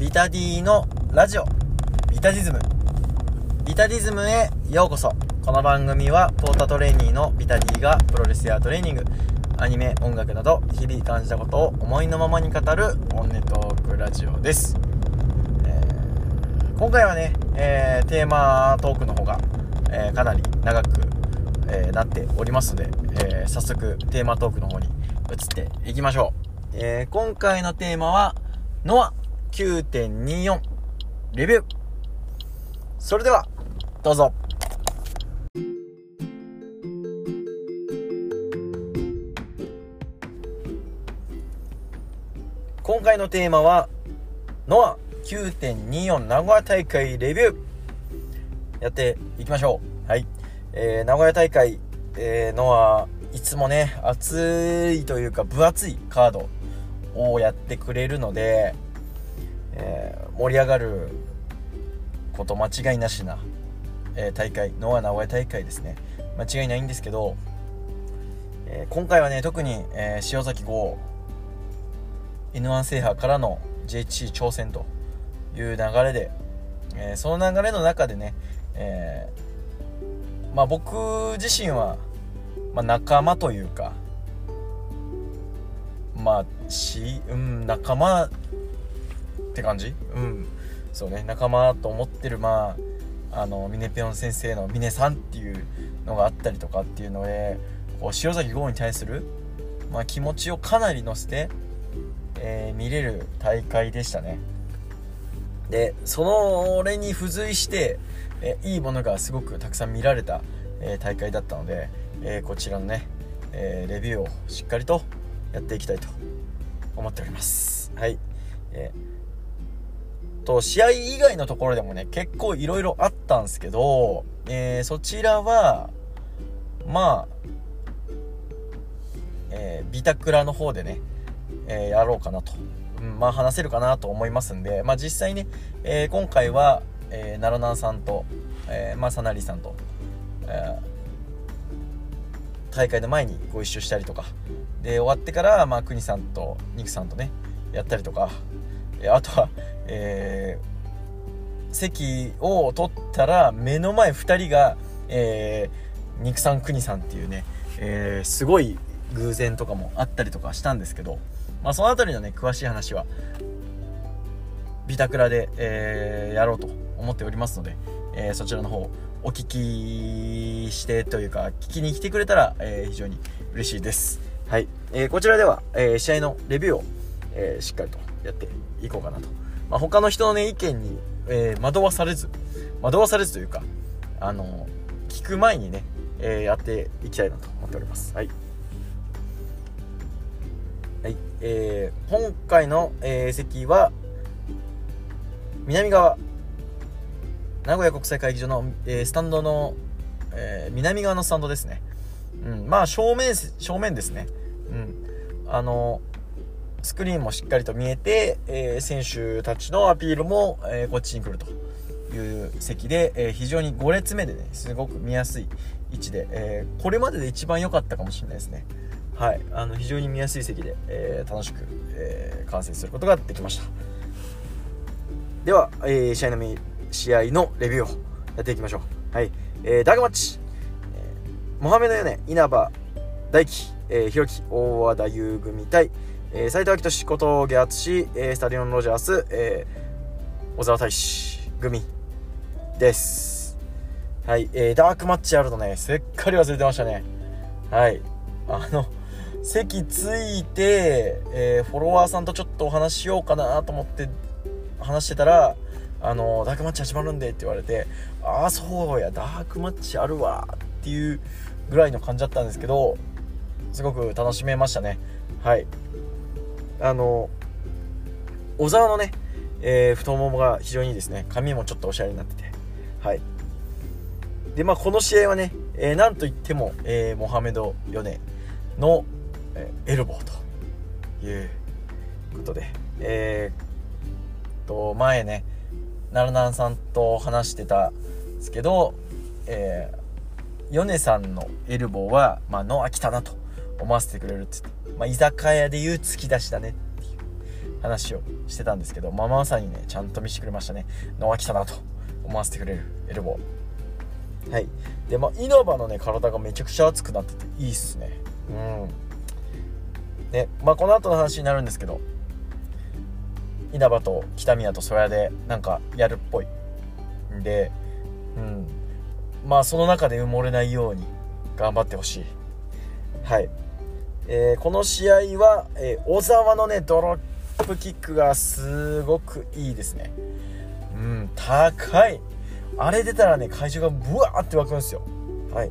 ビタディのラジオ。ビタディズム。ビタディズムへようこそ。この番組はポータトレーニーのビタディがプロレスやトレーニング。アニメ音楽など日々感じたことを思いのままに語るオンネトークラジオです、えー、今回はね、えー、テーマトークの方が、えー、かなり長く、えなっておりますので、え早速テーマトークの方に移っていきましょう、え今回のテーマはノア。9.24レビュー。それではどうぞ。今回のテーマはノア9.24名古屋大会レビュー。やっていきましょう。はい、えー、名古屋大会、えー、ノアいつもね熱いというか分厚いカードをやってくれるのでえー、盛り上がること間違いなしな、えー、大会ノア名古屋大会ですね。間違いないんですけど、えー、今回はね特に、え塩崎号 N1 制覇からの JHC 挑戦という流れで、えその流れの中でね、えまあ、僕自身は、まあ、仲間というかまあし、うん、仲間って感じ？うん。そうね仲間と思ってるまああのミネピョン先生の峰さんっていうのがあったりとかっていうのでこう塩崎豪に対する、まあ、気持ちをかなり乗せて、えー、見れる大会でしたね。でそれに付随して、えー、いいものがすごくたくさん見られた、えー、大会だったので、えこちらのね、えレビューをしっかりとやっていきたいと思っております。はい、えーと、試合以外のところでもね、結構いろいろあったんですけど、えー、そちらは、まあ、えー、ビタクラの方でね、えー、やろうかなと。うん、まあ話せるかなと思いますんで、まあ実際ね、えー、今回は、えー、奈良南さんと、えー、まあ、さなりさんと、えー、大会の前にご一緒したりとか、で、終わってから、まあ、国さんと、ニクさんとね、やったりとか、あとは、えー、席を取ったら目の前2人が、えー、肉さん国さんっていうね、えー、すごい偶然とかもあったりとかしたんですけど、まあ、その辺りのね詳しい話はビタクラで、えー、やろうと思っておりますので、えー、そちらの方お聞きしてというか聞きに来てくれたら、えー、非常に嬉しいです。はい、えー、こちらでは、えー、試合のレビューを、えー、しっかりとやっていこうかなとまあ、他の人のね、意見に、えー、惑わされず、惑わされずというか、あの聞く前にね、えー、やっていきたいなと思っております。はい。はい、えー、今回の、えー、席は、南側、名古屋国際会議場の、えー、スタンドの、えー、南側のスタンドですね。うん、まあ正面、正面ですね。うん。あのスクリーンもしっかりと見えて、えー、選手たちのアピールも、えー、こっちに来るという席で、えー、非常に5列目でねすごく見やすい位置で、えこれまでで一番良かったかもしれないですね。はい。あの非常に見やすい席で、え楽しく、え観戦することができました。では、え試合の試合のレビューをやっていきましょう。はい、えー、ダークマッチ、えモハメド・ヨネ稲葉大輝、えー、ひろき大和田優組対えー、斉藤明俊、小峠淳、えー、スタディオン・ロジャース、えー、小沢大志組です。はい、えー、ダークマッチあるとね、すっかり忘れてましたね。はい。あの、席ついて、えー、フォロワーさんとちょっとお話ししようかなと思って話してたら、あの、ダークマッチ始まるんでって言われて、ああ、そうや、ダークマッチあるわっていうぐらいの感じだったんですけど、すごく楽しめましたね。はい。あの小沢のね、えー、太ももが非常にいいですね髪もちょっとおしゃれになってて。はい。でまあこの試合はね、えー、なんといっても、えー、モハメド・ヨネの、えー、エルボーということでえー、と前ね奈良南さんと話してたんですけど、えー、ヨネさんのエルボーは、まあ、ノア来たなと思わせてくれるって言ってまあ、居酒屋でいう突き出しだねっていう。話をしてたんですけど、まあ、まさにねちゃんと見せてくれましたね。ノア来たなと思わせてくれるエルボー。はい。でまあ稲葉のね体がめちゃくちゃ熱くなってていいっすね。うん。でまあこの後の話になるんですけど稲葉と北宮と曽谷でなんかやるっぽいんでうん。まあその中で埋もれないように頑張ってほしい。はい。えー、この試合は、えー、小沢のねドロップキックがすごくいいですね。うん高い。あれ出たらね会場がブワーって湧くんですよ。はい。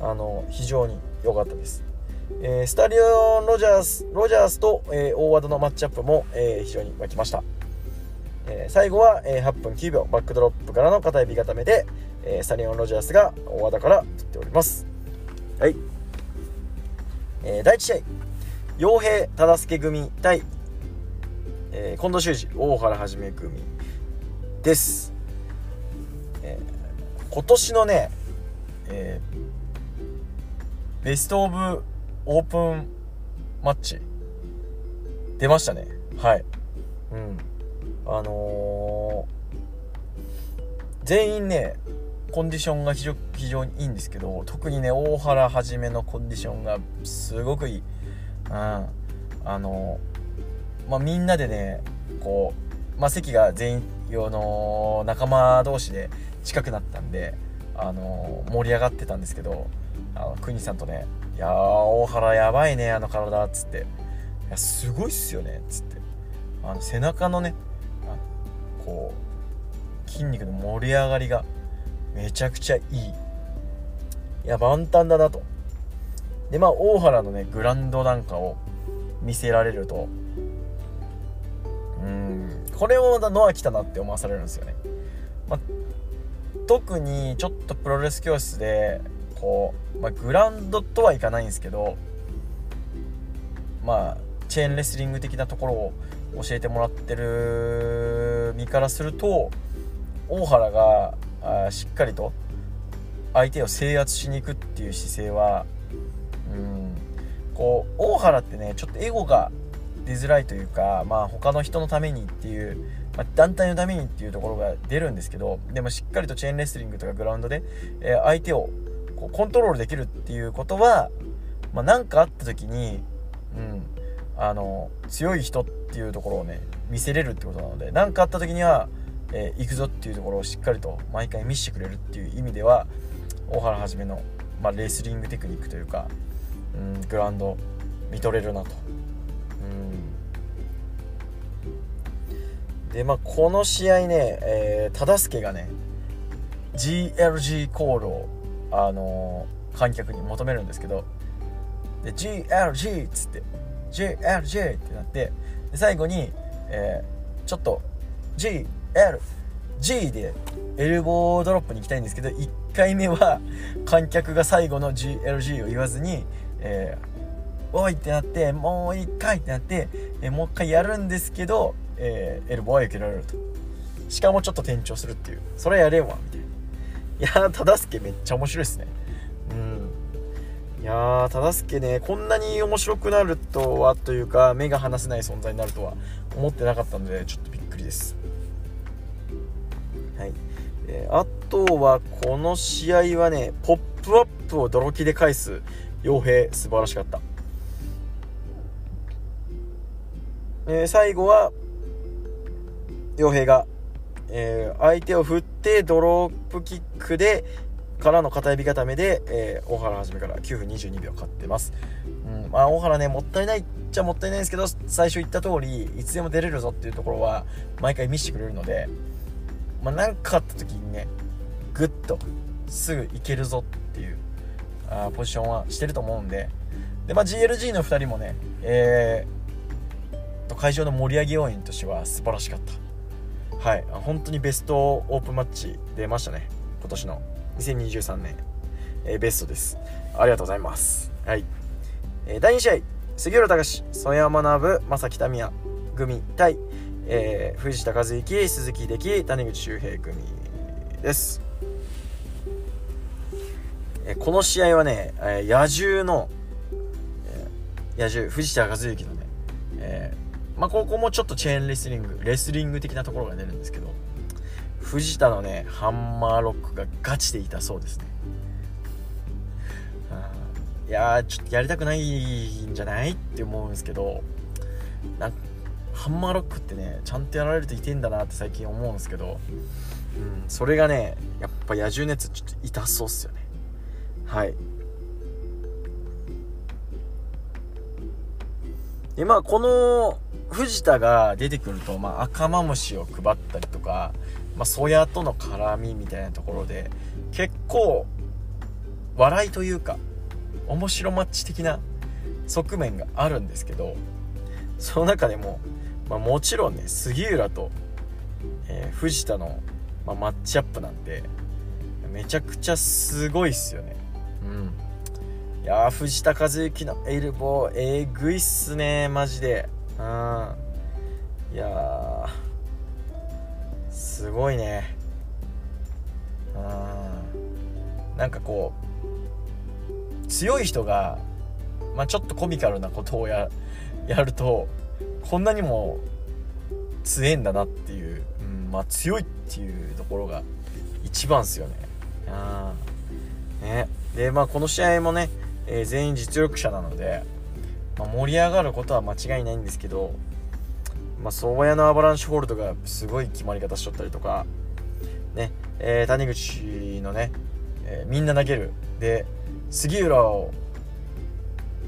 あの非常に良かったです。えー、スタリオンロジャースロジャースと、えー、大和田のマッチアップも、えー、非常に沸きました、え最後は、え8分9秒バックドロップからの片指固めで、えスタリオンロジャースが大和田から振っております。はい。えー、第1試合。傭兵忠助組対、えー、近藤修二大原はじめ組です、えー、今年のね、えー、ベスト・オブ・オープンマッチ出ましたね。はい。うん。あの、全員ねコンディションが非常にいいんですけど特にね大原はじめのコンディションがすごくいい、うん、あのまあ、みんなでねこう、まあ、席が全員用の仲間同士で近くなったんであの盛り上がってたんですけどあの国さんとね「いや大原やばいねあの体」っつって「いやすごいっすよね」っつって。あの背中のねこう筋肉の盛り上がりがめちゃくちゃいい。いや万端だなと。でまあ大原のねグランドなんかを見せられると。うんこれをノア来たなって思わされるんですよね、まあ、特にちょっとプロレス教室でこう、まあ、グランドとはいかないんですけどまあチェーンレスリング的なところを教えてもらってる身からすると大原があしっかりと相手を制圧しに行くっていう姿勢はうんこう大原ってねちょっとエゴが出づらいというか、まあ、他の人のためにっていう、まあ、団体のためにっていうところが出るんですけどでもしっかりとチェーンレスリングとかグラウンドで、えー、相手をこうコントロールできるっていうことは何、まあ、かあった時に、うん、あの強い人っていうところをね見せれるってことなので何かあった時にはえー、行くぞっていうところをしっかりと毎回見せてくれるっていう意味では大原はじめの、まあ、レスリングテクニックというか、うん、グラウンド見とれるなと。うん、でまあこの試合ね、えー、忠助がね GLG コールを、あのー、観客に求めるんですけどで GLG っつって GLG ってなってで最後に、えー、ちょっと G L G でエルボードロップに行きたいんですけど1回目は観客が最後の GLG を言わずに、えー、おいってなってもう1回ってなって、えー、もう1回やるんですけど、えー、エルボーは受けられると。しかもちょっと転調するっていう。それやれんわみたいな。いやー忠助めっちゃ面白いですね。うん。いやー忠助ねこんなに面白くなるとはというか目が離せない存在になるとは思ってなかったのでちょっとびっくりです。はい。えー、あとはこの試合はねポップアップを泥木で返す傭兵素晴らしかった、えー、最後は傭兵が、えー、相手を振ってドロップキックでからの片指固めで、えー、大原はじめから9分22秒勝ってます、うんまあ、大原ねもったいないっちゃもったいないんですけど最初言った通りいつでも出れるぞっていうところは毎回見せてくれるのでまあ、なんかあった時にねグッとすぐ行けるぞっていうあポジションはしてると思うんで。で、まあ、GLG の2人もね、えー、会場の盛り上げ要因としては素晴らしかった。はい。本当にベストオープンマッチ出ましたね。今年の2023年、えー、ベストです。ありがとうございます。はい、えー、第2試合杉浦隆曽山学正木民也組対えー、藤田和之鈴木出来谷口周平組です、えー、この試合はね、えー、野獣の、えー、野獣藤田和之のね、えまあ、ここもちょっとチェーンレスリングレスリング的なところが出るんですけど藤田のねハンマーロックがガチで痛そうですね。いやちょっとやりたくないんじゃないって思うんですけどなんハンマーロックってねちゃんとやられると痛いんだなって最近思うんですけど、うん、それがねやっぱ野獣熱ちょっと痛そうっすよね。はい。でまあこの藤田が出てくると、まあ、赤マムシを配ったりとか、まあ、ソヤとの絡みみたいなところで結構笑いというか面白マッチ的な側面があるんですけどその中でも、まあ、もちろんね杉浦と、えー、藤田の、まあ、マッチアップなんでめちゃくちゃすごいっすよね。うん。いや藤田和幸のエルボーえぐいっすねマジで。うん。いやすごいね。うん。なんかこう強い人が、まあ、ちょっとコミカルなことをややるとこんなにも強えんだなっていう、うん、まあ強いっていうところが一番っすよね。あね。でまあこの試合もね、えー、全員実力者なので、まあ、盛り上がることは間違いないんですけど、まあ、相場屋のアバランシュホールドがすごい決まり方しとったりとか、ね。えー、谷口のね、えー、みんな投げる。で杉浦を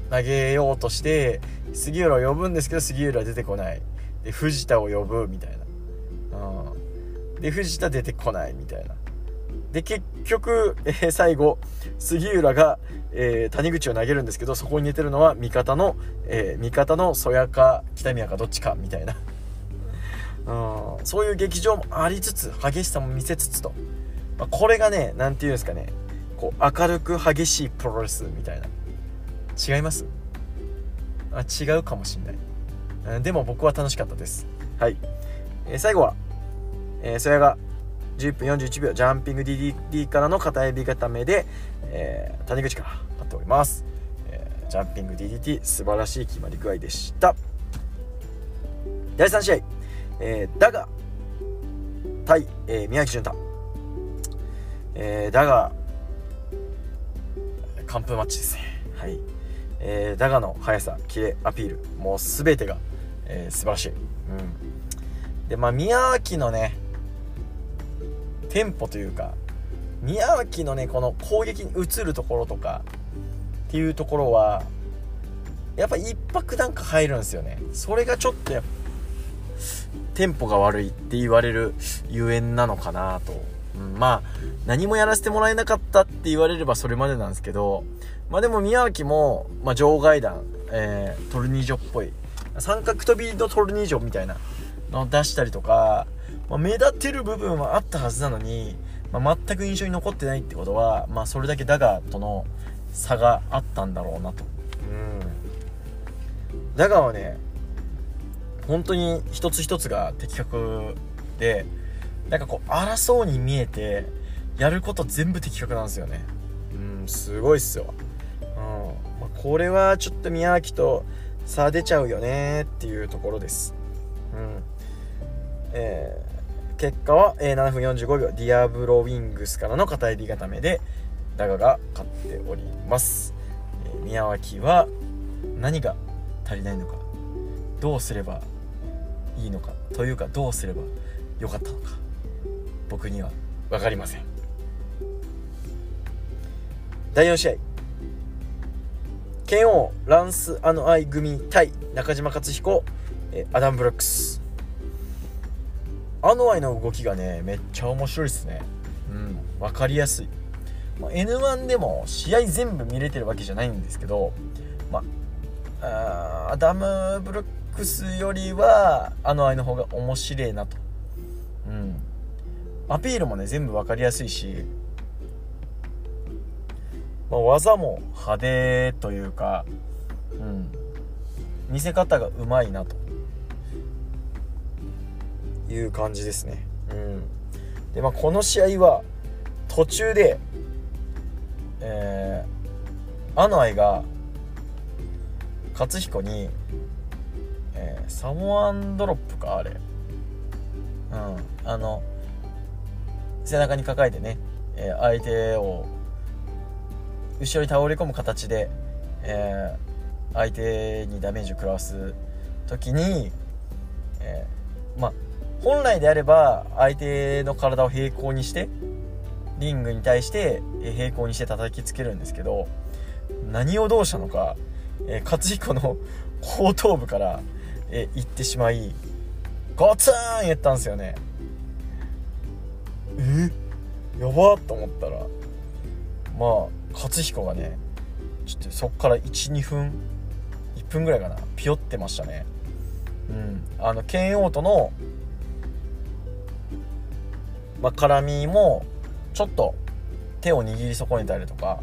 投げようとして杉浦を呼ぶんですけど杉浦出てこない。で藤田を呼ぶみたいな、うん、で藤田出てこないみたいな。で結局、えー、最後杉浦が、えー、谷口を投げるんですけどそこに似てるのは味方の、えー、味方の曽谷か北宮かどっちかみたいな、うん、そういう劇場もありつつ激しさも見せつつと、まあ、これがね何て言うんですかね。こう明るく激しいプロレスみたいな。違います。あ違うかもしんない。でも僕は楽しかったです。はい、えー、最後は、えー、それが10分41秒ジャンピング DDD からの片指固めで、えー、谷口から貼っております、えー、ジャンピング DDT 素晴らしい決まり具合でした。第3試合、えー、だが対、えー、宮城潤太、えー、だが完封マッチですね。はい、えー、ダガの速さキレアピールもう全てが、えー、素晴らしい、うん、でまあ宮脇のねテンポというか宮脇のねこの攻撃に移るところとかっていうところはやっぱ一拍なんか入るんですよね。それがちょっとやっぱテンポが悪いって言われるゆえんなのかなと。うん、まあ、何もやらせてもらえなかったって言われればそれまでなんですけど、まあでも宮脇も、まあ、場外弾、えー、トルニージョっぽい、三角飛びのトルニージョみたいなのを出したりとか、まあ、目立てる部分はあったはずなのに、まあ、全く印象に残ってないってことは、まあ、それだけダガーとの差があったんだろうなと。うん。ダガーはね、本当に一つ一つが的確で、なんかこう荒そうに見えてやること全部的確なんですよねうんすごいっすよ、うんまあ、これはちょっと宮脇と差出ちゃうよねっていうところです。うん。えー、結果は、えー、7分45秒ディアブロウィングスからの片襟固めでダガが勝っております、えー、宮脇は何が足りないのかどうすればいいのかというかどうすればよかったのか僕には分かりません。第4試合。拳王ランス・アノアイ組対中嶋勝彦えアダム・ブルックス。アノアイの動きがねめっちゃ面白いっすね。うん分かりやすい、まあ、N1 でも試合全部見れてるわけじゃないんですけどまあアダム・ブロックスよりはアノアイの方が面白いなと。うん。アピールもね全部分かりやすいし、まあ、技も派手というか、うん、見せ方がうまいなと。いう感じですね。うん、でまあこの試合は途中で、えー、アノアイが勝彦に、えサモアンドロップかあれ。うん。あの背中に抱えてね、えー、相手を後ろに倒れ込む形で、えー、相手にダメージを食らわす時に、えー、まあ本来であれば相手の体を平行にしてリングに対して平行にして叩きつけるんですけど何をどうしたのか、えー、勝彦の 後頭部から、えー、行ってしまいゴツン言ったんですよね。え？やばっと思ったらまあ勝彦がねちょっとそっから12分1分ぐらいかなピヨってましたね。うん。あの剣王とのま、絡みもちょっと手を握り損ねたりとか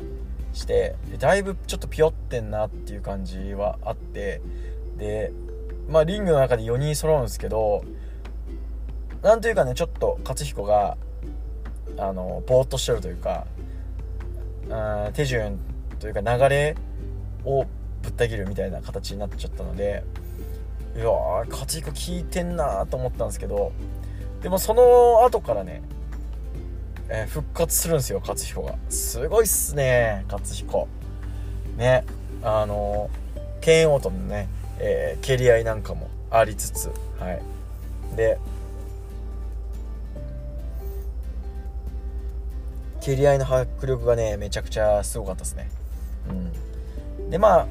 してだいぶちょっとピヨってんなっていう感じはあってでまあリングの中で4人揃うんですけどなんというかねちょっと勝彦があのぼーっとしてるというかあ手順というか流れをぶった切るみたいな形になっちゃったのでいやー勝彦効いてんなと思ったんですけどでもその後からね、えー、復活するんですよ勝彦が。すごいっすね勝彦。ねあの剣王とのね、えー、蹴り合いなんかもありつつはい。で蹴り合いの迫力がねめちゃくちゃすごかったですね。うん。でまあ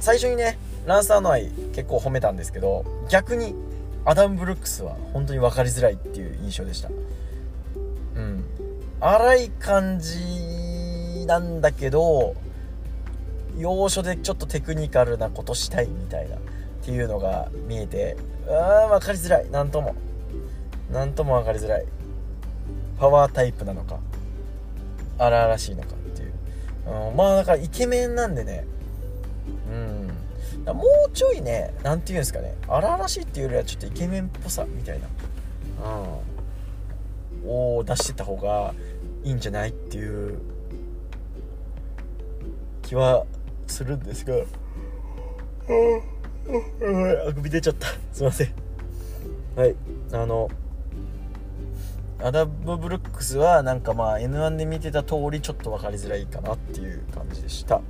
最初にねランサーの愛結構褒めたんですけど逆にアダム・ブルックスは本当に分かりづらいっていう印象でした。うん。荒い感じなんだけど要所でちょっとテクニカルなことしたいみたいなっていうのが見えてあー分かりづらい。何とも。何とも分かりづらい。パワータイプなのか。荒々しいのかっていう、うん、まあだからイケメンなんでね。うん。もうちょいね何て言うんですかね。荒々しいっていうよりはちょっとイケメンっぽさみたいな。うん。を出してた方がいいんじゃないっていう。気はするんですが。あくび出ちゃったすいませんはいあのアダム・ブルックスはなんかまあ N1 で見てた通りちょっと分かりづらいかなっていう感じでした。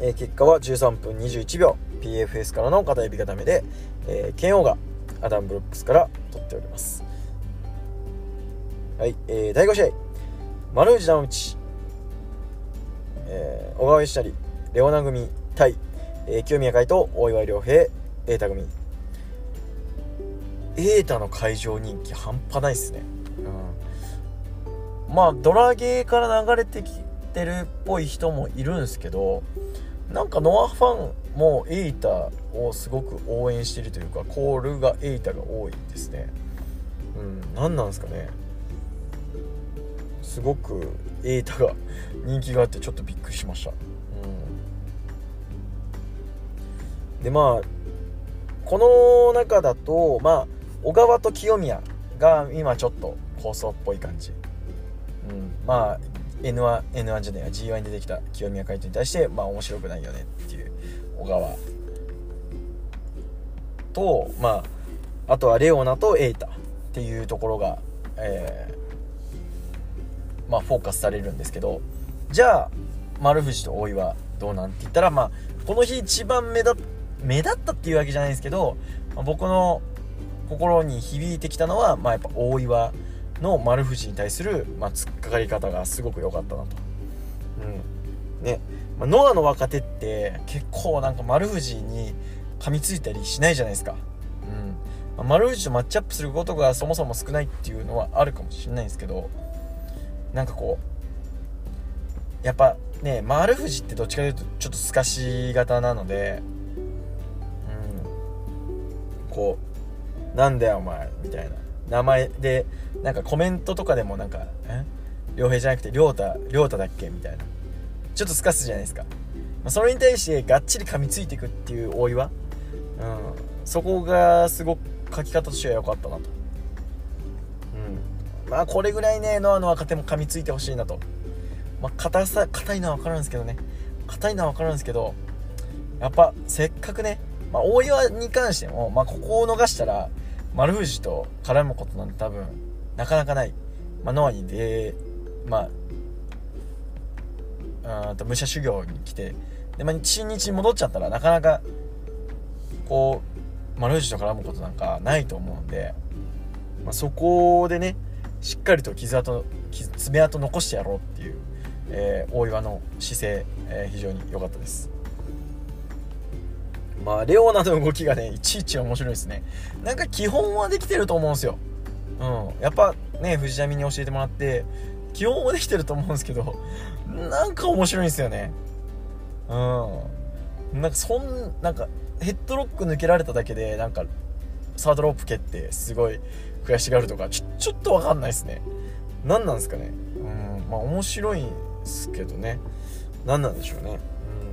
えー、結果は13分21秒。PFS からの片指固めで、えー、KO がアダム・ブルックスから取っております。はい、えー、第5試合。丸藤正道、えー、小川良成レオナ組対、えー、清宮海斗大岩良平瑛太組。瑛太の会場人気半端ないっすね、うん、まあドラゲーから流れてきてるっぽい人もいるんですけどなんかノアファンもエイタをすごく応援してるというかコールがエイタが多いですね。うん。何なんですかね。すごくエイタが人気があってちょっとびっくりしました、でまあこの中だとまあ小川と清宮が今ちょっと構想っぽい感じ、うん、まあ N1, N1 じゃねえや。G1 に出てきた清宮海斗に対してまあ面白くないよねっていう小川。とまああとはレオナとエイタっていうところが、えー、まあフォーカスされるんですけど。じゃあ丸藤と大岩どうなんて言ったらまあこの日一番目立目立ったっていうわけじゃないですけど、まあ、僕の心に響いてきたのはまあやっぱ大岩の丸藤に対する、まあ、突っかかり方がすごく良かったなと。うん。ね。まあ、ノアの若手って結構なんか丸藤に噛みついたりしないじゃないですか。うん。まあ、丸藤とマッチアップすることがそもそも少ないっていうのはあるかもしれないんですけど、なんかこう、やっぱね、丸藤ってどっちかというとちょっと透かし型なので、うん。こう、なんだよお前、みたいな。名前でなんかコメントとかでもなんか「え？良平じゃなくて亮太亮太だっけ?」みたいな。ちょっとすかすじゃないですか、まあ、それに対してがっちり噛みついていくっていう大岩、うん、そこがすごく書き方としては良かったなと。うん。まあこれぐらいねノアの若手も噛みついてほしいなと。まあ硬さ硬いのは分かるんですけどね。硬いのは分かるんですけどやっぱせっかくね、まあ、大岩に関しても、まあ、ここを逃したら丸藤と絡むことなんて多分なかなかない、まあ、ノアにでまあと武者修行に来てで、まあ、新日に戻っちゃったらなかなかこう丸藤と絡むことなんかないと思うんで、まあ、そこでねしっかりと傷跡爪痕残してやろうっていう、えー、大岩の姿勢、えー、非常に良かったです。まあレオナの動きがねいちいち面白いですね。なんか基本はできてると思うんですよ。うん。やっぱね藤波に教えてもらって基本はできてると思うんですけどなんか面白いんですよね。うん。なんかそんなんかヘッドロック抜けられただけでなんかサードロープ蹴ってすごい悔しがるとかちょちょっと分かんないですね。何なんですかね。うん。まあ面白いんですけどね。何なんでしょうね、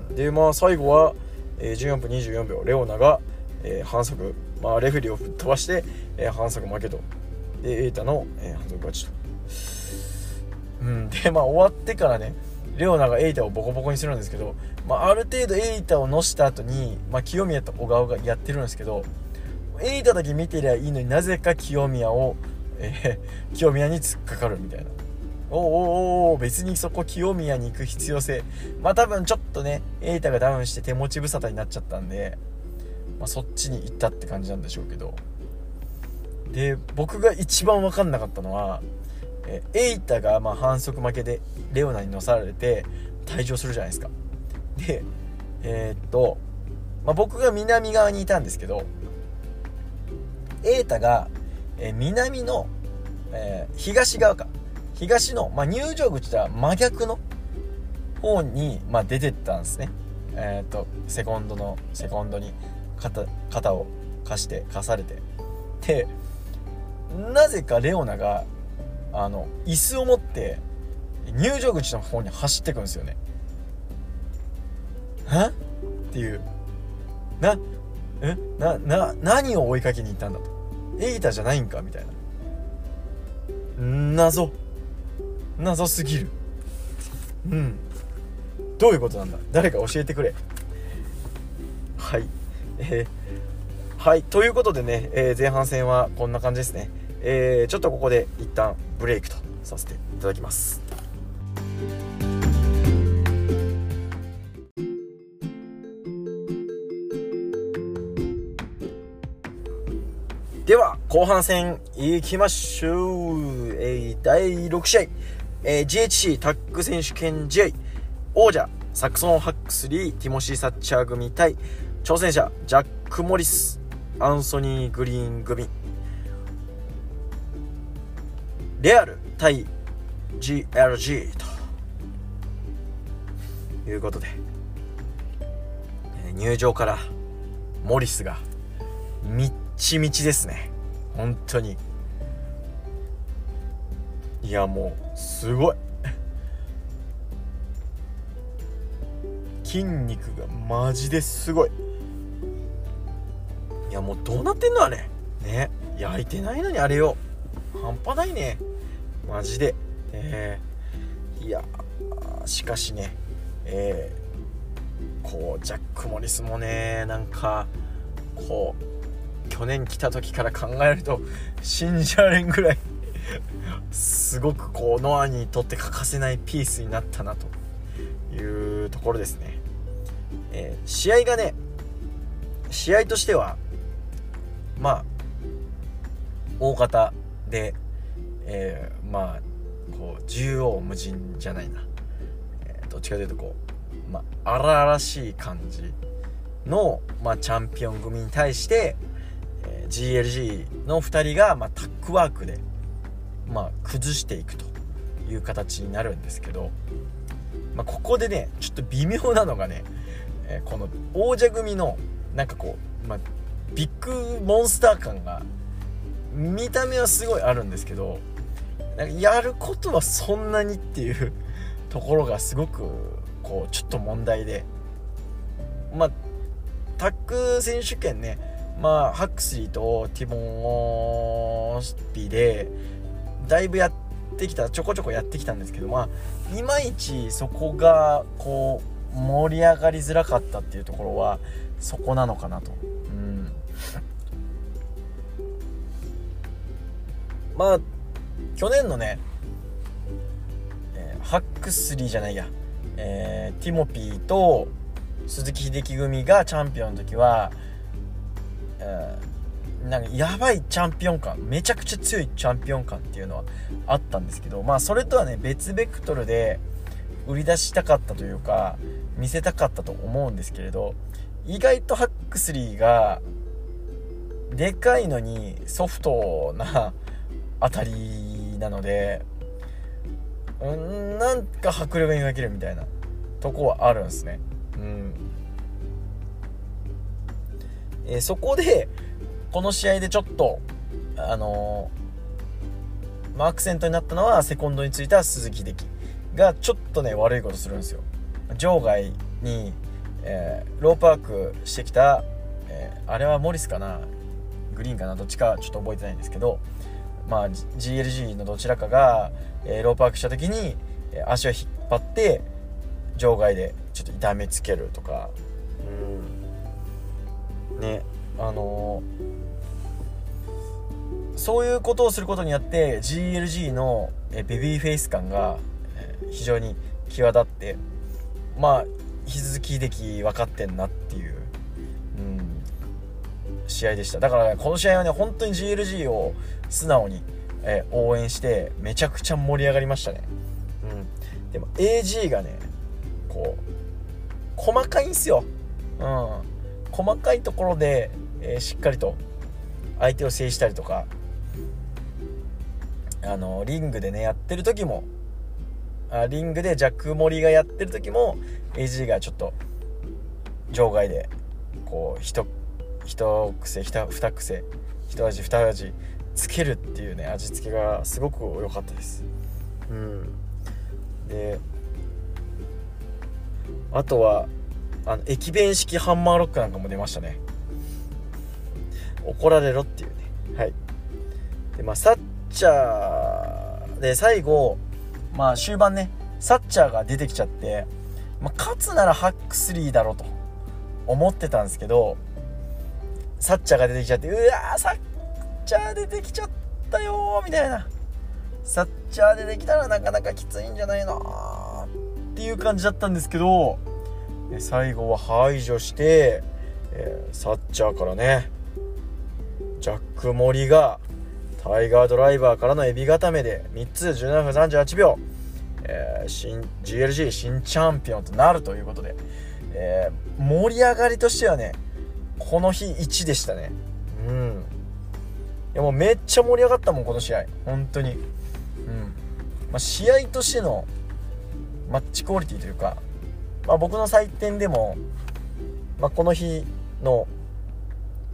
うん、でまあ最後は、えー、14分24秒レオナが、えー、反則、まあ、レフェリーを吹っ飛ばして、えー、反則負けと。でエイタの、えー、反則勝ちと。うんでまあ終わってからねレオナがエイタをボコボコにするんですけど、まあ、ある程度エイタを乗した後に、まあ、清宮と小川がやってるんですけどエイタだけ見てりゃいいのになぜか清宮を、えー、清宮に突っかかるみたいな。おお別にそこ清宮に行く必要性。まあ多分ちょっとねエイタがダウンして手持ち無沙汰になっちゃったんで、まあ、そっちに行ったって感じなんでしょうけど。で僕が一番分かんなかったのはえエイタがま反則負けでレオナに乗されて退場するじゃないですか。でえー、っと、まあ、僕が南側にいたんですけど瑛太が、え、南の、えー、東側か。東の、まあ、入場口とは真逆の方に、まあ、出てったんですね。えっ、とセコンドのセコンドに肩肩を貸して貸されて。でなぜかレオナがあの椅子を持って入場口の方に走ってくんですよね。は？っていう。な？え？なな何を追いかけに行ったんだと。エイタじゃないんか？みたいな。謎。謎すぎる。うん。どういうことなんだ？誰か教えてくれ。はい。えー、はい。ということでね、えー、前半戦はこんな感じですね。えー、ちょっとここで一旦ブレイクとさせていただきます。では後半戦いきましょう、えー、第6試合、えー、GHC タッグ選手権試合王者サクソン・ハックスリーティモシー・サッチャー組対挑戦者ジャック・モリスアンソニー・グリーン組。レアル対 GLG ということで入場からモリスがみっちみちですね。本当に。いやもうすごい。筋肉がマジですごい。いやもうどうなってんのあれ。ね。焼いてないのにあれよ半端ないね。マジで。えー、いやしかしね。えー、こうジャック・モリスもねなんかこう去年来た時から考えると信じられんぐらい。すごくこうノアにとって欠かせないピースになったなと。いうところですね、えー、試合がね試合としてはまあ大方でえー、まあこう縦横無尽じゃないな、えー、どっちかというとこう、まあ、荒々しい感じの、まあ、チャンピオン組に対して、えー、GLG の2人が、まあ、タッグワークで、まあ、崩していくという形になるんですけど、まあ、ここでねちょっと微妙なのがね、え、この王者組のなんかこう、まあ、ビッグモンスター感が見た目はすごいあるんですけどなんかやることはそんなにっていう ところがすごくこうちょっと問題でまあタック選手権ねまあハックスリーとティモンオ・スピでだいぶやってきたちょこちょこやってきたんですけどまあいまいちそこがこう盛り上がりづらかったっていうところはそこなのかなと。うんまあ去年のね、えー、ハックスリーじゃないや、えー、ティモピーと鈴木秀樹組がチャンピオンの時は、え、なんかやばいチャンピオン感めちゃくちゃ強いチャンピオン感っていうのはあったんですけどまあそれとはね別ベクトルで売り出したかったというか見せたかったと思うんですけれど意外とハックスリーがでかいのにソフトな当たりなのでうんなんか迫力に描けるみたいなとこはあるんですね。うん。えー、そこでこの試合でちょっとあのー、まあ、アクセントになったのはセコンドについた鈴木秀樹がちょっとね悪いことするんですよ。場外に、えー、ロープワークしてきた、えー、あれはモリスかな？グリーンかな？どっちかちょっと覚えてないんですけどまあ GLG のどちらかが、えー、ロープワークした時に、え足を引っ張って場外でちょっと痛めつけるとか。うん。ねあのそういうことをすることによって GLG のベビーフェイス感が非常に際立ってまあ引き続き秀樹分かってんなっていう、うん、試合でした。だから、この試合はね本当に GLG を素直に、え、応援してめちゃくちゃ盛り上がりましたね、うん、でも AG がねこう細かいんすよ、うん、細かいところで、え、しっかりと相手を制したりとかあのリングでねやってる時もあリングでジャック・モリがやってる時も AG がちょっと場外でこう一一癖二癖一味二味つけるっていうね味付けがすごく良かったです。うん。であとはあの駅弁式ハンマーロックなんかも出ましたね。怒られろっていうね。はい。でまあサッチャーで最後まあ終盤ねサッチャーが出てきちゃって、まあ、勝つならハック3だろうと思ってたんですけどサッチャーが出てきちゃってうわーサッチャー出てきちゃったよみたいな。サッチャー出てきたらなかなかきついんじゃないのっていう感じだったんですけど最後は排除して、えー、サッチャーからねジャック・モリがタイガードライバーからのエビ固めで3つ17分38秒、えー、新 GLG 新チャンピオンとなるということで、えー、盛り上がりとしてはねこの日1でしたね。うん。いやもうめっちゃ盛り上がったもんこの試合。本当に。うん、まあ、試合としてのマッチクオリティというか、まあ、僕の採点でも、まあ、この日の、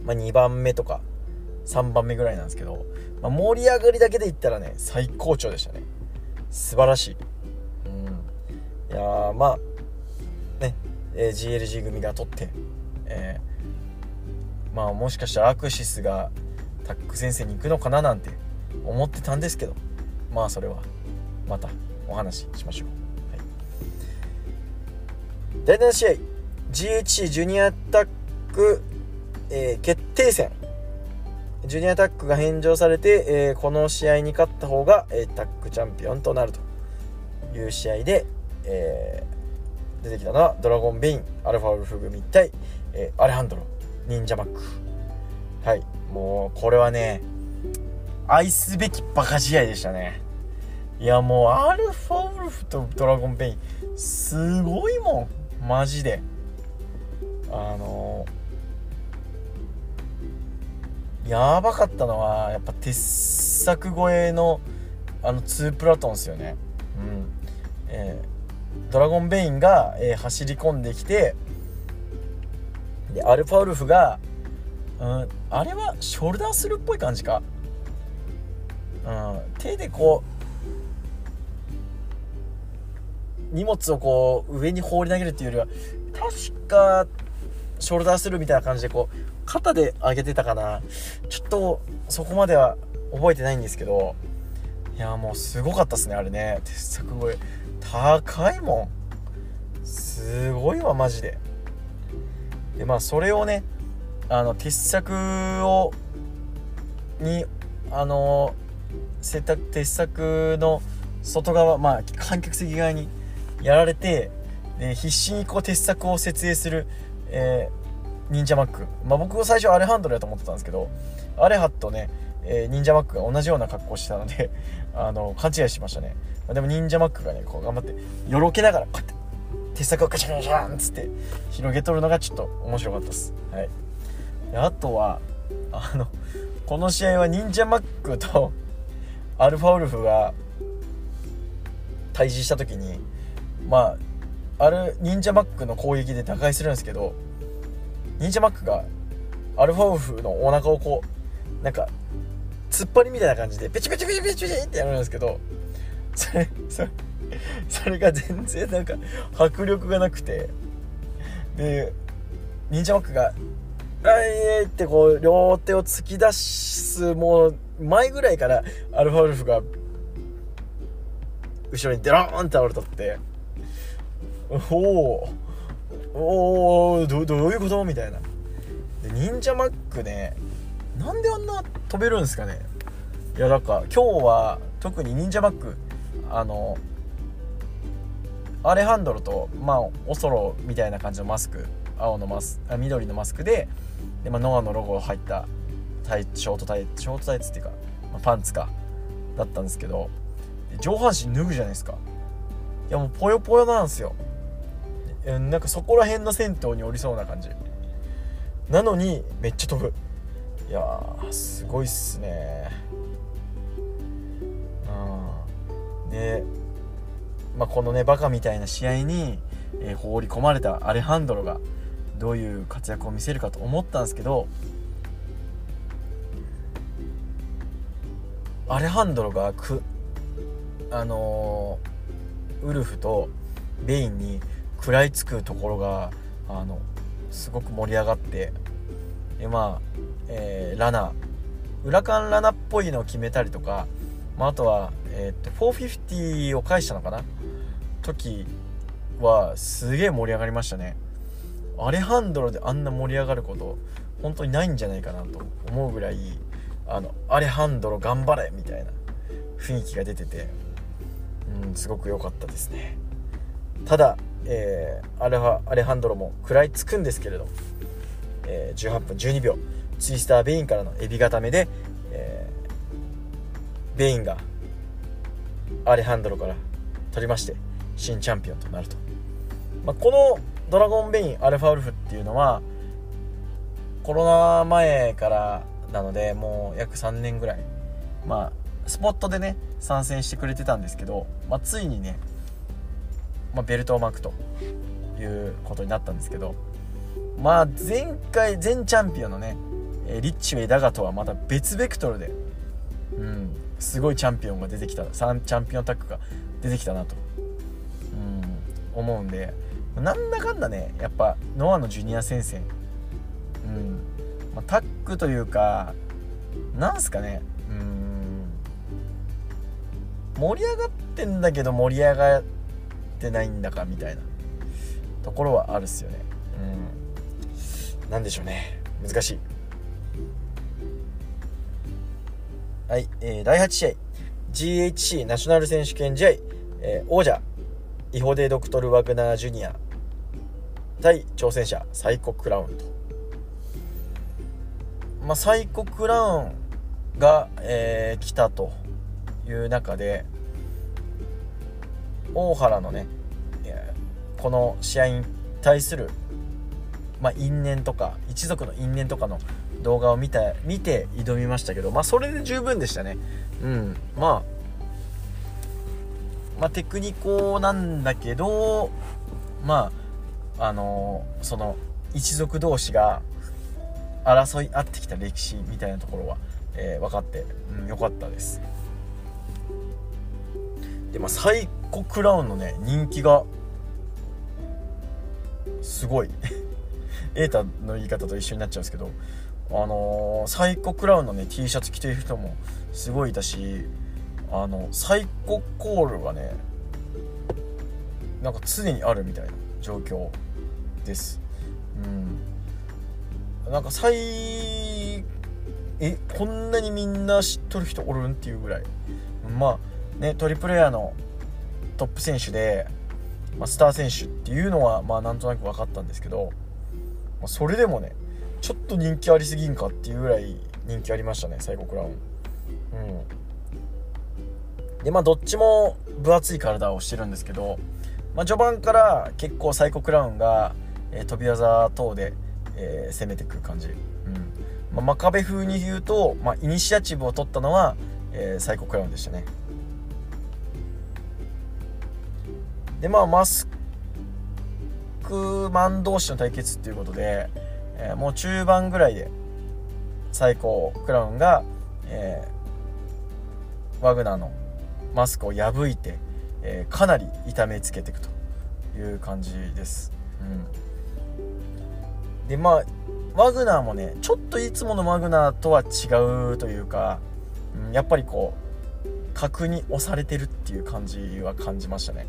ま、2番目とか3番目ぐらいなんですけど、まあ、盛り上がりだけで言ったらね最高潮でしたね。素晴らしい、うん、いやまあね、えー、GLG 組が取って、えー、まあもしかしたらアクシスがタック先生に行くのかななんて思ってたんですけどまあそれはまたお話ししましょう、はい、第7試合 GHC ジュニアタック、えー、決定戦。ジュニアタックが返上されて、えー、この試合に勝った方が、えー、タックチャンピオンとなるという試合で、えー、出てきたのはドラゴンベインアルファウルフ組対、えアレハンドロ忍者マック。はい。もうこれはね愛すべきバカ試合でしたね。いやもうアルファウルフとドラゴンベインすごいもん。マジで。あのーやばかったのはやっぱ鉄柵越えのあの2プラトンですよね。うん。えー、ドラゴンベインが、えー、走り込んできてでアルファウルフが、うん、あれはショルダーするっぽい感じか、うん、手でこう荷物をこう上に放り投げるっていうよりは確かショルダーするみたいな感じでこう肩で上げてたかな。ちょっとそこまでは覚えてないんですけど。いやもうすごかったっすねあれね。鉄柵越え。高いもん。すごいわマジで。でまあそれをねあの鉄柵をにあの鉄柵の外側まあ観客席側にやられてで必死にこう鉄柵を設営する、えー、忍者マック、まあ、僕も最初アレハンドルやと思ってたんですけどアレハとね、えー、忍者マックが同じような格好してたので あの勘違いしましたね、まあ、でも忍者マックがねこう頑張ってよろけながらこうやって鉄柵をガチャガチャンっつって広げとるのがちょっと面白かったです。はい。であとはあのこの試合は忍者マックとアルファウルフが対峙した時にまあある忍者マックの攻撃で打開するんですけど忍者マックがアルファウルフのお腹をこうなんか突っ張りみたいな感じでペチペチペチペチペチってやるんですけどそれそれそれが全然なんか迫力がなくてで忍者マックが「あい!」ってこう両手を突き出すもう前ぐらいからアルファウルフが後ろにデローンって倒れとっておおおおどどういうこと？みたいな。で忍者マックねなんであんな飛べるんですかね？いやなんか今日は特に忍者マックあのアレハンドロとまあオソロみたいな感じのマスク青のマスあ緑のマスクでで、まあ、ノアのロゴが入ったタイショートタイショートタイツっていうか、まあ、パンツかだったんですけど上半身脱ぐじゃないですか。いやもうぽよぽよなんですよ。なんかそこら辺の銭湯におりそうな感じ。なのにめっちゃ飛ぶ。いやすごいっすね。うん。で、まあ、このねバカみたいな試合に、えー、放り込まれたアレハンドロがどういう活躍を見せるかと思ったんですけどアレハンドロがくあのー、ウルフとベインに食らいつくところがあのすごく盛り上がってでまあ、えー、ラナ。裏カンラナっぽいのを決めたりとか、まあ、あとは、えー、っと450を返したのかな。時はすげえ盛り上がりましたね。アレハンドロであんな盛り上がること本当にないんじゃないかなと思うぐらいあのアレハンドロ頑張れみたいな雰囲気が出ててうんすごく良かったですね。ただ、えー、アレハアレハンドロも食らいつくんですけれど、えー、18分12秒。ツイスター・ベインからのエビ固めで、えー、ベインがアレハンドロから取りまして新チャンピオンとなると、まあ、このドラゴンベインアルファウルフっていうのはコロナ前からなのでもう約3年ぐらい。まあスポットでね参戦してくれてたんですけど、まあ、ついにね、まあ、ベルトを巻くということになったんですけどまあ前回前チャンピオンのねリッチウェイ・ダガとはまた別ベクトルで、うん、すごいチャンピオンが出てきた3チャンピオンタッグが出てきたなと、うん、思うんでなんだかんだねやっぱノアのジュニア戦線、うんまあ、タッグというかなんすかね盛り上がってんだけど盛り上がっててないんだかみたいなところはあるっすよね。うん。何でしょうね。難しい。はい、えー、第8試合 GHC ナショナル選手権試合、えー、王者イホデ・ドクトル・ワグナー・ジュニア。対挑戦者サイコ・クラウンと。まあサイコ・クラウンが、えー、来たという中で大原のねこの試合に対する、まあ、因縁とか一族の因縁とかの動画を見た見て挑みましたけど、まあ、それで十分でしたね。うん、まあ、まあ、テクニコなんだけど、まあ、あのー、その一族同士が争い合ってきた歴史みたいなところは、えー、分かって、うん、よかったです。で、まあ、サイコクラウンのね人気がすごい。エータの言い方と一緒になっちゃうんですけどあのー、サイコクラウンのね T シャツ着てる人もすごいいたしあのサイココールがねなんか常にあるみたいな状況です。うん。なんか最えこんなにみんな知っとる人おるん？っていうぐらい。まあねトリプルエアのトップ選手で、まあ、スター選手っていうのはまあなんとなく分かったんですけど、まあ、それでもねちょっと人気ありすぎんかっていうぐらい人気ありましたねサイコクラウン。うん。でまあどっちも分厚い体をしてるんですけど、まあ、序盤から結構サイコクラウンが、えー、飛び技等で、えー、攻めてくる感じ、うん。まあ、真壁風に言うと、まあ、イニシアチブを取ったのは、えー、サイコクラウンでしたね。でまあマスクマン同士の対決っていうことで、えー、もう中盤ぐらいで最高クラウンが、えー、ワグナーのマスクを破いて、えー、かなり痛めつけていくという感じです。うん、でまあワグナーもねちょっといつものワグナーとは違うというか、うん、やっぱりこう角に押されてるっていう感じは感じましたね。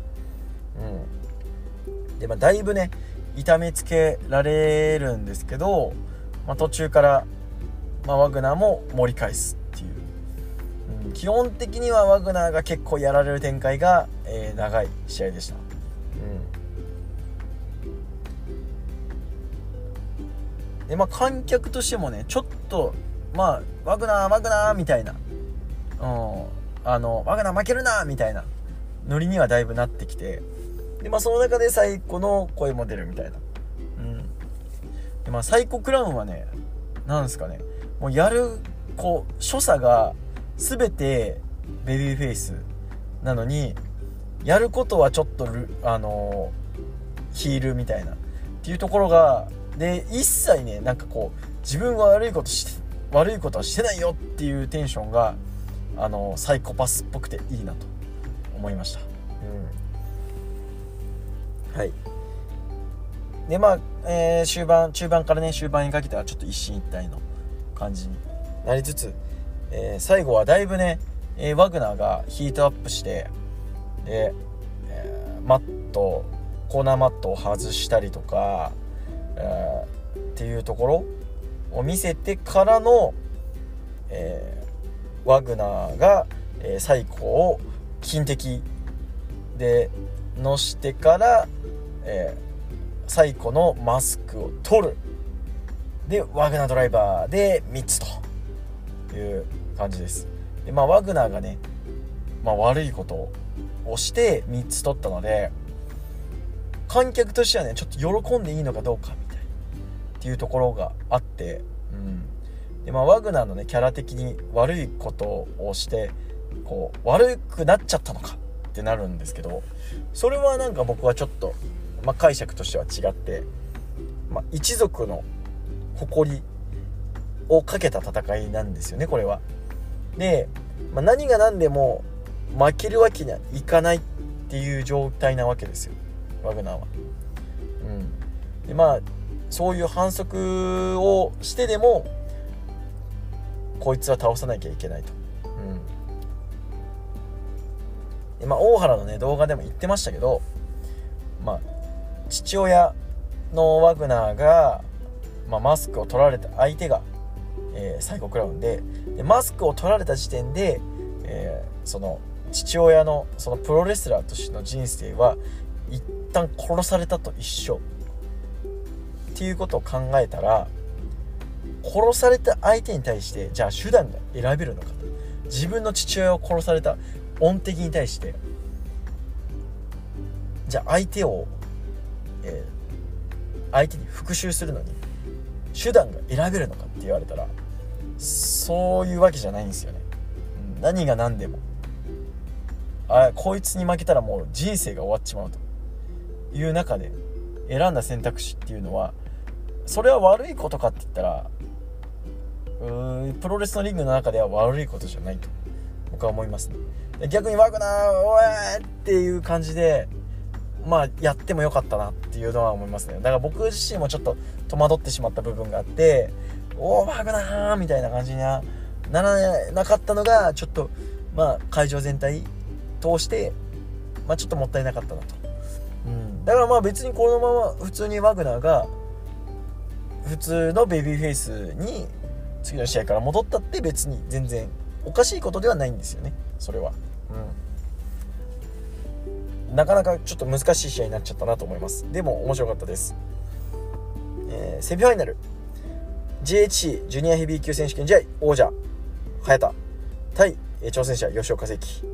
うん、でまあだいぶね痛めつけられるんですけど、まあ、途中から、まあ、ワグナーも盛り返すっていう、うん、基本的にはワグナーが結構やられる展開が、えー、長い試合でした、うん、でまあ観客としてもねちょっとまあワグナーワグナーみたいな、うん、あのワグナー負けるなみたいな。ノリにはだいぶなってきて。でまあその中で最古の声も出るみたいな。うん。でまあサイコクラウンはねなんですかね。もうやるこう所作が全てベビーフェイスなのにやることはちょっとあのー、ヒールみたいな。っていうところがで一切ねなんかこう自分は悪いことして悪いことはしてないよっていうテンションがあのー、サイコパスっぽくていいなと思いました。うん。はい。でまあ、えー、終盤中盤からね終盤にかけてはちょっと一進一退の感じになりつつ、えー、最後はだいぶね、えー、ワグナーがヒートアップしてで、えー、マットコーナーマットを外したりとか、えー、っていうところを見せてからの、えー、ワグナーが、えー、最高を金的でのしてから、えー、最古のマスクを取る。でワグナードライバーで3つという感じです。でまあワグナーがね、まあ、悪いことをして3つ取ったので観客としてはねちょっと喜んでいいのかどうかみたいなっていうところがあってうん。でまあワグナーのねキャラ的に悪いことをしてこう悪くなっちゃったのかってなるんですけどそれはなんか僕はちょっと、まあ、解釈としては違って、まあ、一族の誇りをかけた戦いなんですよねこれは。で、まあ、何が何でも負けるわけにはいかないっていう状態なわけですよワグナーは。うん、でまあそういう反則をしてでもこいつは倒さなきゃいけないと。うんでまあ、大原のね動画でも言ってましたけど、まあ、父親のワグナーが、まあ、マスクを取られた相手が、えー、サイコクラウンででマスクを取られた時点で、えー、その父親のそのプロレスラーとしての人生は一旦殺されたと一緒。っていうことを考えたら殺された相手に対してじゃあ手段が選べるのかと。自分の父親を殺された。音的に対してじゃあ相手を、えー、相手に復讐するのに手段が選べるのかって言われたらそういうわけじゃないんですよね、何が何でも。あこいつに負けたらもう人生が終わっちまうと。いう中で選んだ選択肢っていうのはそれは悪いことかって言ったらうープロレスのリングの中では悪いことじゃないと僕は思いますね。逆にワグナーおえっていう感じでまあやってもよかったなっていうのは思いますね。だから僕自身もちょっと戸惑ってしまった部分があっておおワグナーみたいな感じにはならなかったのがちょっとまあ会場全体通してまあちょっともったいなかったなと、うん、だからまあ別にこのまま普通にワグナーが普通のベビーフェイスに次の試合から戻ったって別に全然おかしいことではないんですよね。それは。うんなかなかちょっと難しい試合になっちゃったなと思います。でも面白かったです、えー、セミファイナル。GHC ジュニアヘビー級選手権試合王者早田対挑戦者吉岡関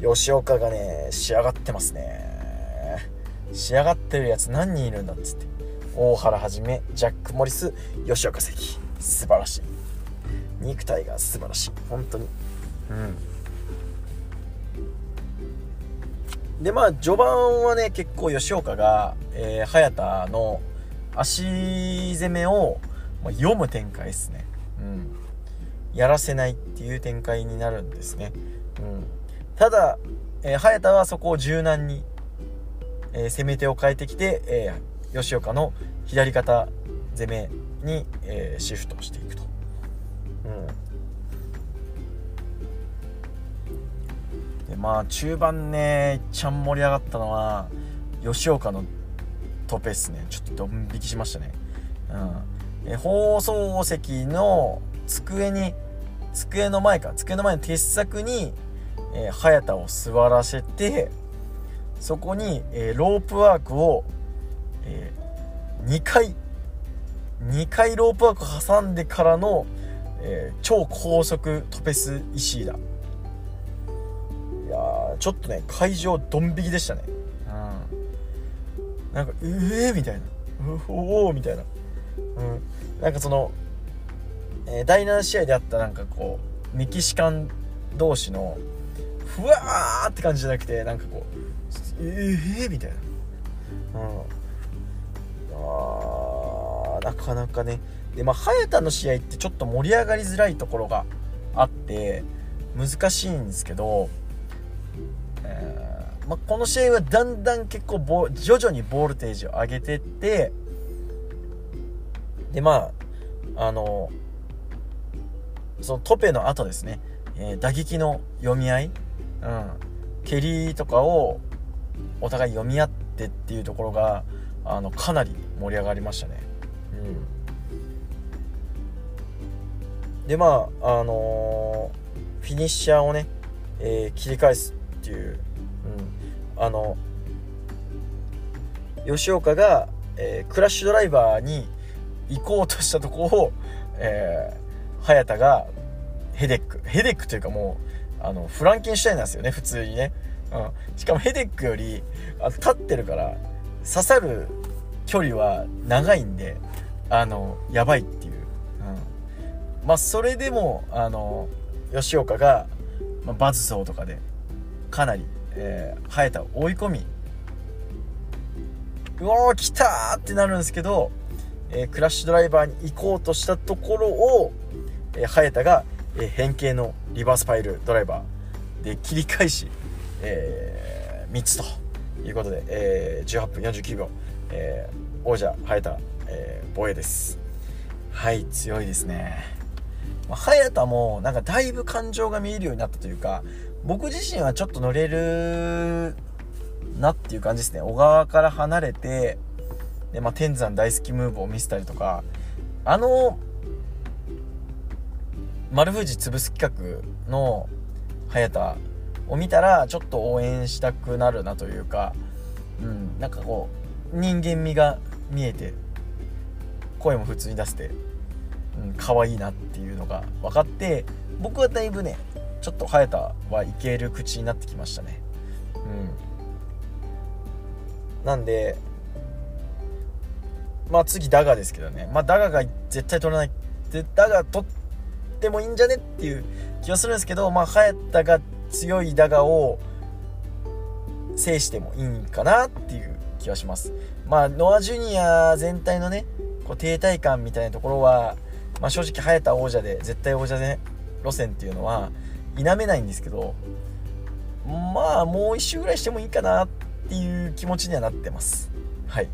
吉岡がね仕上がってますね。仕上がってるやつ何人いるんだっつって。大原はじめジャック・モリス吉岡関素晴らしい。肉体が素晴らしい。本当に。うん。でまあ序盤はね結構吉岡が、えー、早田の足攻めを、まあ、読む展開ですね。うん。やらせないっていう展開になるんですね、うん、ただ、えー、早田はそこを柔軟に、えー、攻め手を変えてきて、えー、吉岡の左肩攻めに、え、シフトしていくと。うん、まあ中盤ねいっちゃん盛り上がったのは吉岡のトペっすね。ちょっとドン引きしましたね。うん、え放送席の机に机の前か。机の前の鉄柵に、えー、早田を座らせてそこに、えー、ロープワークを、えー、2回2回ロープワーク挟んでからの、えー、超高速トペス石井だ。やちょっとね会場ドン引きでしたねうんなんか「ええー!」みたいな「おお!」みたいなうんなんかその、えー、第7試合であったなんかこうメキシカン同士のふわーって感じじゃなくてなんかこう「ええー!」みたいなうんああなかなかねでまあ早田の試合ってちょっと盛り上がりづらいところがあって難しいんですけど、えー、まあ、この試合はだんだん結構徐々にボルテージを上げてってでまああのそのトペの後ですね、えー、打撃の読み合い、うん、蹴りとかをお互い読み合ってっていうところがあのかなり盛り上がりましたね。うん。でまああのー、フィニッシャーをね、えー、切り返すっていう、うん、あの吉岡が、えー、クラッシュドライバーに行こうとしたとこを、えー、早田がヘデックヘデックというかもうあのフランケンシュタインなんですよね普通にね、うん、しかもヘデックよりあ立ってるから刺さる距離は長いんであのやばいっていう、うん、まあそれでもあの吉岡が、まあ、バズソーとかでかなり、えー、早田を追い込み。うおー来たーってなるんですけど、えー、クラッシュドライバーに行こうとしたところを、えー、早田が、えー、変形のリバースパイルドライバーで切り返し、えー、3つということで、えー、18分49秒、えー、王者早田えー、防衛です。はい強いですね、まあ、早田もなんかだいぶ感情が見えるようになったというか僕自身はちょっと乗れるなっていう感じですね。小川から離れてで、まあ、天山大好きムーブを見せたりとかあの丸藤潰す企画の早田を見たらちょっと応援したくなるなというか、うん、なんかこう人間味が見えて声も普通に出して、うん、可愛いなっていうのが分かって僕はだいぶねちょっと早田はいける口になってきましたね。うん。なんでまあ次ダガですけどね。まあダガが絶対取らない。でダガ取ってもいいんじゃねっていう気はするんですけどまあ早田が強いダガを制してもいいんかなっていう気はします。まあノア・ジュニア全体のねこう停滞感みたいなところは、まあ、正直早田王者で絶対王者で路線っていうのは否めないんですけどまあもう一周ぐらいしてもいいかなっていう気持ちにはなってます。はい。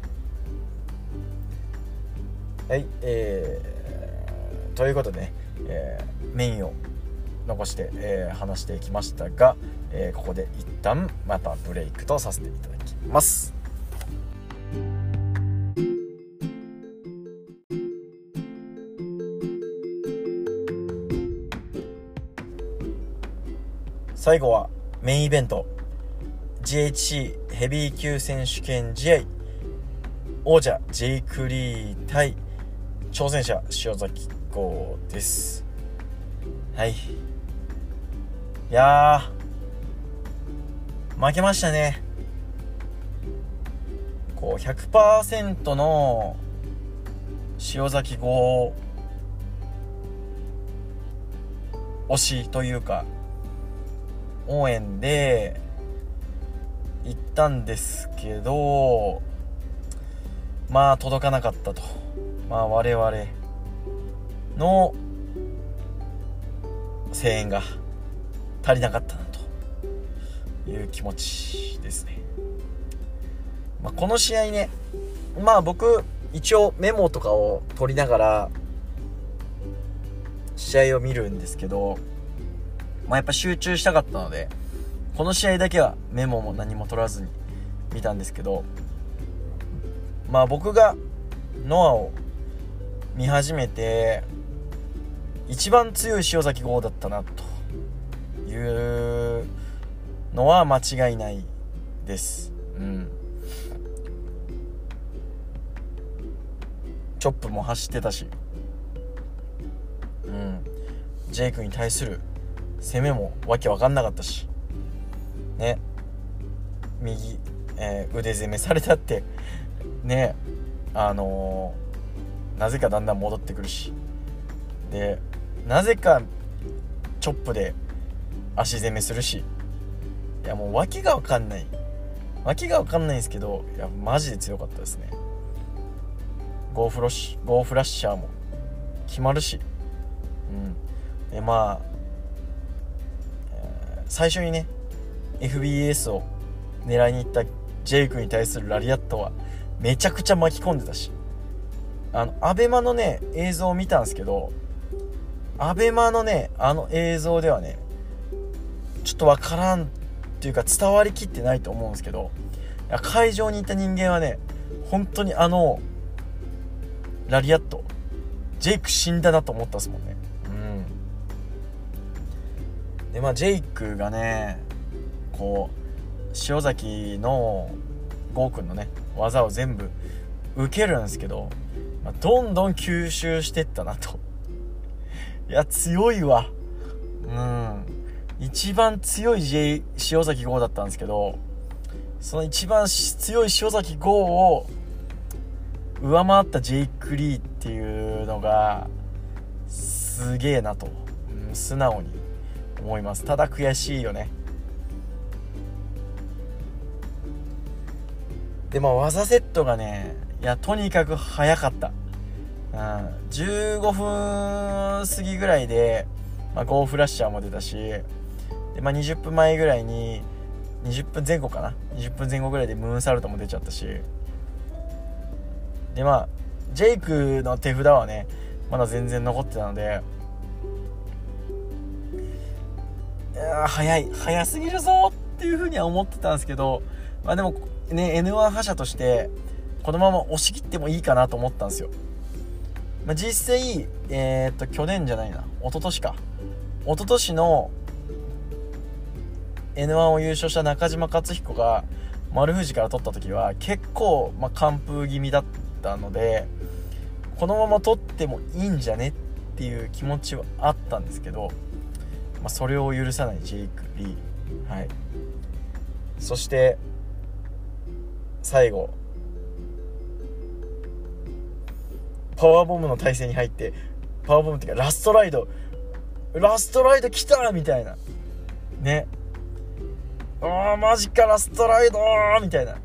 はいえー、ということでね、えー、メインを残して、えー、話していきましたが、えー、ここで一旦またブレイクとさせていただきます。最後はメインイベント。GHC ヘビー級選手権試合。王者ジェイク・リー対挑戦者塩崎豪です。はい。いや負けましたね。こう100%の塩崎豪推しというか応援で行ったんですけどまあ届かなかったと。まあ我々の声援が足りなかったなと。いう気持ちですね、まあ、この試合ねまあ僕一応メモとかを取りながら試合を見るんですけど、まあ、やっぱ集中したかったのでこの試合だけはメモも何も取らずに見たんですけどまあ僕がノアを見始めて一番強い塩崎豪だったなというのは間違いないです。うん。チョップも走ってたし。うん。ジェイクに対する攻めもわけわかんなかったし。ね。右、えー、腕攻めされたって。ね。あのー、なぜかだんだん戻ってくるし。でなぜかチョップで足攻めするし。いやもう訳が分かんない。訳が分かんないんですけどいやマジで強かったですね。ゴーフロッシュゴーフラッシャーも。決まるし。うん。でまあ、最初にね FBS を狙いに行ったジェイクに対するラリアットはめちゃくちゃ巻き込んでたし。あのアベマのね映像を見たんですけどアベマのねあの映像ではねちょっとわからんっていうか伝わりきってないと思うんですけど会場にいた人間はね本当にあのラリアットジェイク死んだなと思ったっすもんね。でまあジェイクがねこう塩崎のゴーくんのね技を全部受けるんですけど、まあ、どんどん吸収してったなと。いや強いわ。うん。一番強い J 塩崎豪だったんですけどその一番強い塩崎豪を上回ったジェイク・リーっていうのがすげえなと、うん、素直に。思います。ただ悔しいよね。でも技セットがねいやとにかく早かった、うん、15分過ぎぐらいで、まあ、ゴーフラッシャーも出たしで、まあ、20分前ぐらいに20分前後かな？20分前後ぐらいでムーンサルトも出ちゃったし。でまあジェイクの手札はねまだ全然残ってたので早い早すぎるぞっていうふうには思ってたんですけどまあでもね N1 覇者としてこのまま押し切ってもいいかなと思ったんですよ、まあ、実際えー、っと去年じゃないな。一昨年か。一昨年の N1 を優勝した中島克彦が丸藤から取った時は結構、まあ、完封気味だったのでこのまま取ってもいいんじゃねっていう気持ちはあったんですけど、まあ、それを許さないジェイク・リー、はい、そして最後。パワーボムの体勢に入ってパワーボムっていうかラストライド。ラストライド来たみたいな。ね。ああマジかラストライドみたいな。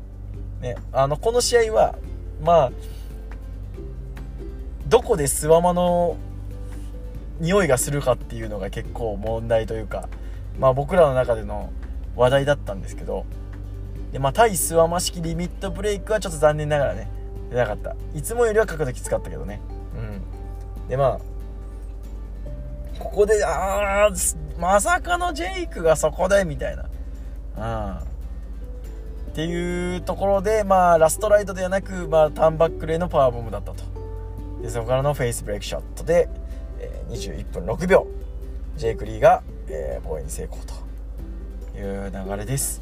ね。あのこの試合はまあどこでスワマの匂いがするかっていうのが結構問題というかまあ僕らの中での話題だったんですけどで、まあ、対スワマ式リミットブレイクはちょっと残念ながらね、出なかった。いつもよりは角度きつかったけどね。うん。で、まあ、ここで、あー、まさかのジェイクがそこで、みたいな。うん。っていうところで、まあ、ラストライトではなく、まあ、ターンバックレーのパワーボムだったと。で、そこからのフェイスブレイクショットで、21分6秒、ジェイク・リーが、えー、防衛に成功と。いう流れです。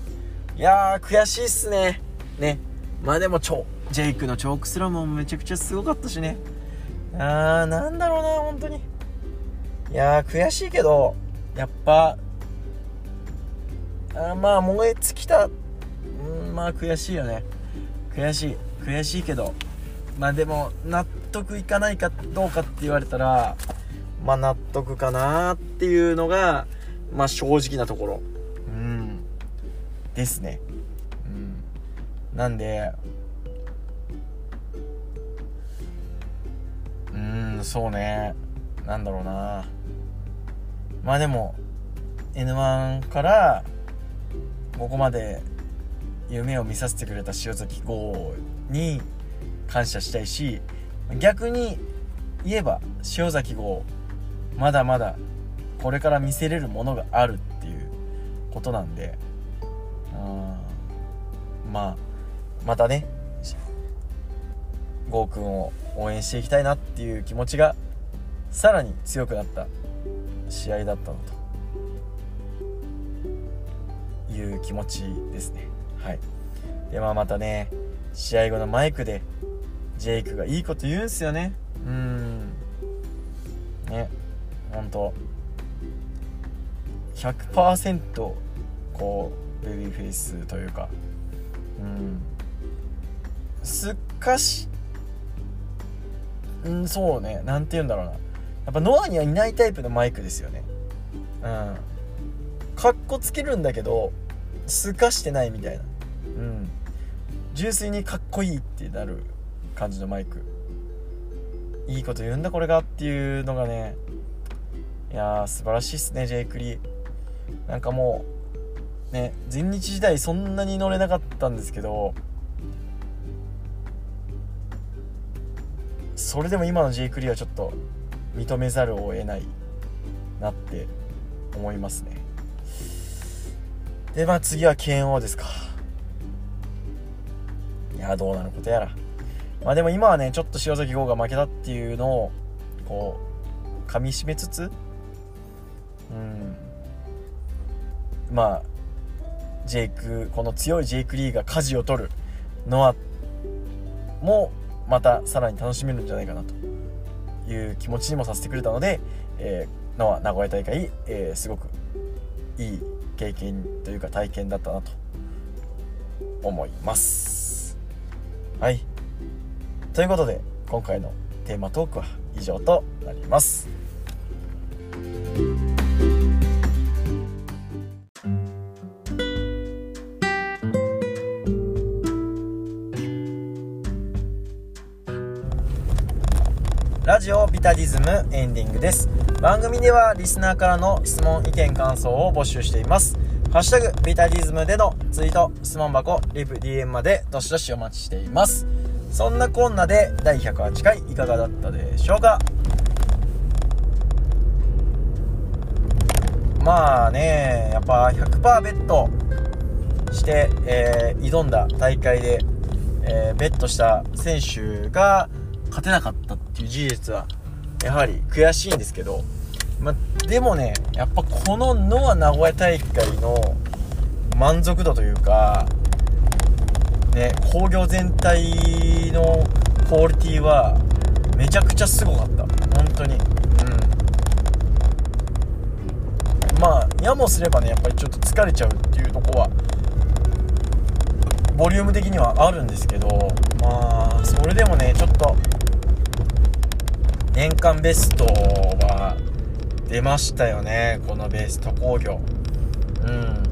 いやー悔しいっすね。ね。まあでもちょジェイクのチョークスラムもめちゃくちゃすごかったしね。あーなんだろうな本当に。いやー悔しいけどやっぱあまあ燃え尽きた。うんまあ悔しいよね。悔しい悔しいけど。まあでも納得いかないかどうかって言われたらまあ納得かなっていうのがまあ正直なところ。うん。ですね。うん。なんでうんそうね。なんだろうな。まあでも N1 からここまで夢を見させてくれた塩崎豪に感謝したいし逆に言えば塩崎豪まだまだこれから見せれるものがあるっていうことなんでうんまあまたね郷くんを応援していきたいなっていう気持ちがさらに強くなった試合だったのという気持ちですね。はい。でまあまたね試合後のマイクでジェイクがいいこと言うんすよね。うん。ね。本当。100%こうベビーフェイスというか。うん。すっかしうんそうね。何て言うんだろうな。やっぱノアにはいないタイプのマイクですよね。うん。かっこつけるんだけどすかしてないみたいな。うん。純粋にかっこいいってなる感じのマイク。いいこと言うんだこれがっていうのがね。いやー素晴らしいっすねジェイクリー。なんかもうね前日時代そんなに乗れなかったんですけどそれでも今のジェイクリーはちょっと認めざるを得ないなって思いますね。でまあ次は KO ですか。いやどうなることやら。まあでも今はねちょっと塩崎豪が負けたっていうのをこう噛みしめつつうん。まあジェイクこの強いジェイク・リーが舵を取るノアもまたさらに楽しめるんじゃないかなという気持ちにもさせてくれたので、えー、ノア名古屋大会、えー、すごくいい経験というか体験だったなと思います。はい。ということで今回のテーマトークは以上となります。タディズムエンディングです。番組ではリスナーからの質問意見感想を募集しています。ハッシュタグビタディズムでのツイート質問箱リプ DM までどしどしお待ちしています。そんなこんなで第108回いかがだったでしょうか？まあねやっぱ100%ベットして、えー挑んだ大会で、えーベットした選手が勝てなかったっていう事実はやはり悔しいんですけど、ま、でもねやっぱこのノア名古屋大会の満足度というかね工業全体のクオリティはめちゃくちゃすごかった。本当に。うん。まあやもすればねやっぱりちょっと疲れちゃうっていうとこはボリューム的にはあるんですけどまあそれでもねちょっと年間ベストは出ましたよねこのベスト工業。うん。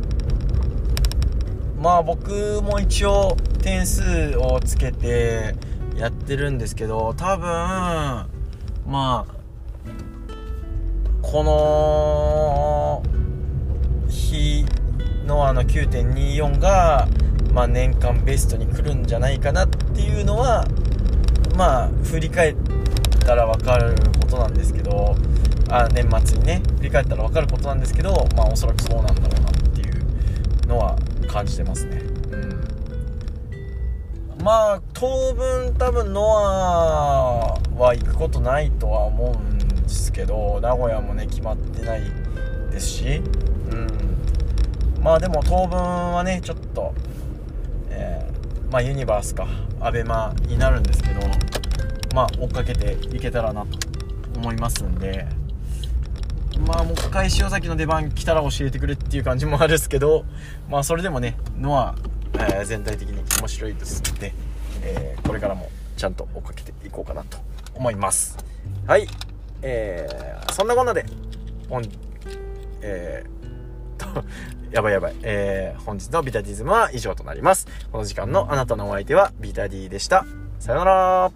まあ僕も一応点数をつけてやってるんですけど多分まあこの日のあの9.24が、まあ、年間ベストに来るんじゃないかなっていうのはまあ振り返ってたら分かることなんですけどあ年末にね振り返ったら分かることなんですけどまあおそらくそうなんだろうなっていうのは感じてますね。うん。まあ当分多分ノアは行くことないとは思うんですけど名古屋もね決まってないですし。うん。まあでも当分はねちょっとえー、まあユニバースかアベマになるんですけどまあ追っかけていけたらなと思いますんでまあもう一回塩崎の出番来たら教えてくれっていう感じもあるんですけどまあそれでもねノア、えー、全体的に面白いですので、えー、これからもちゃんと追っかけていこうかなと思いますはいえー、そんなこんなで本えー、とやばいやばい。えー、本日のビタディズムは以上となります。この時間のあなたのお相手はビタディでした。さよなら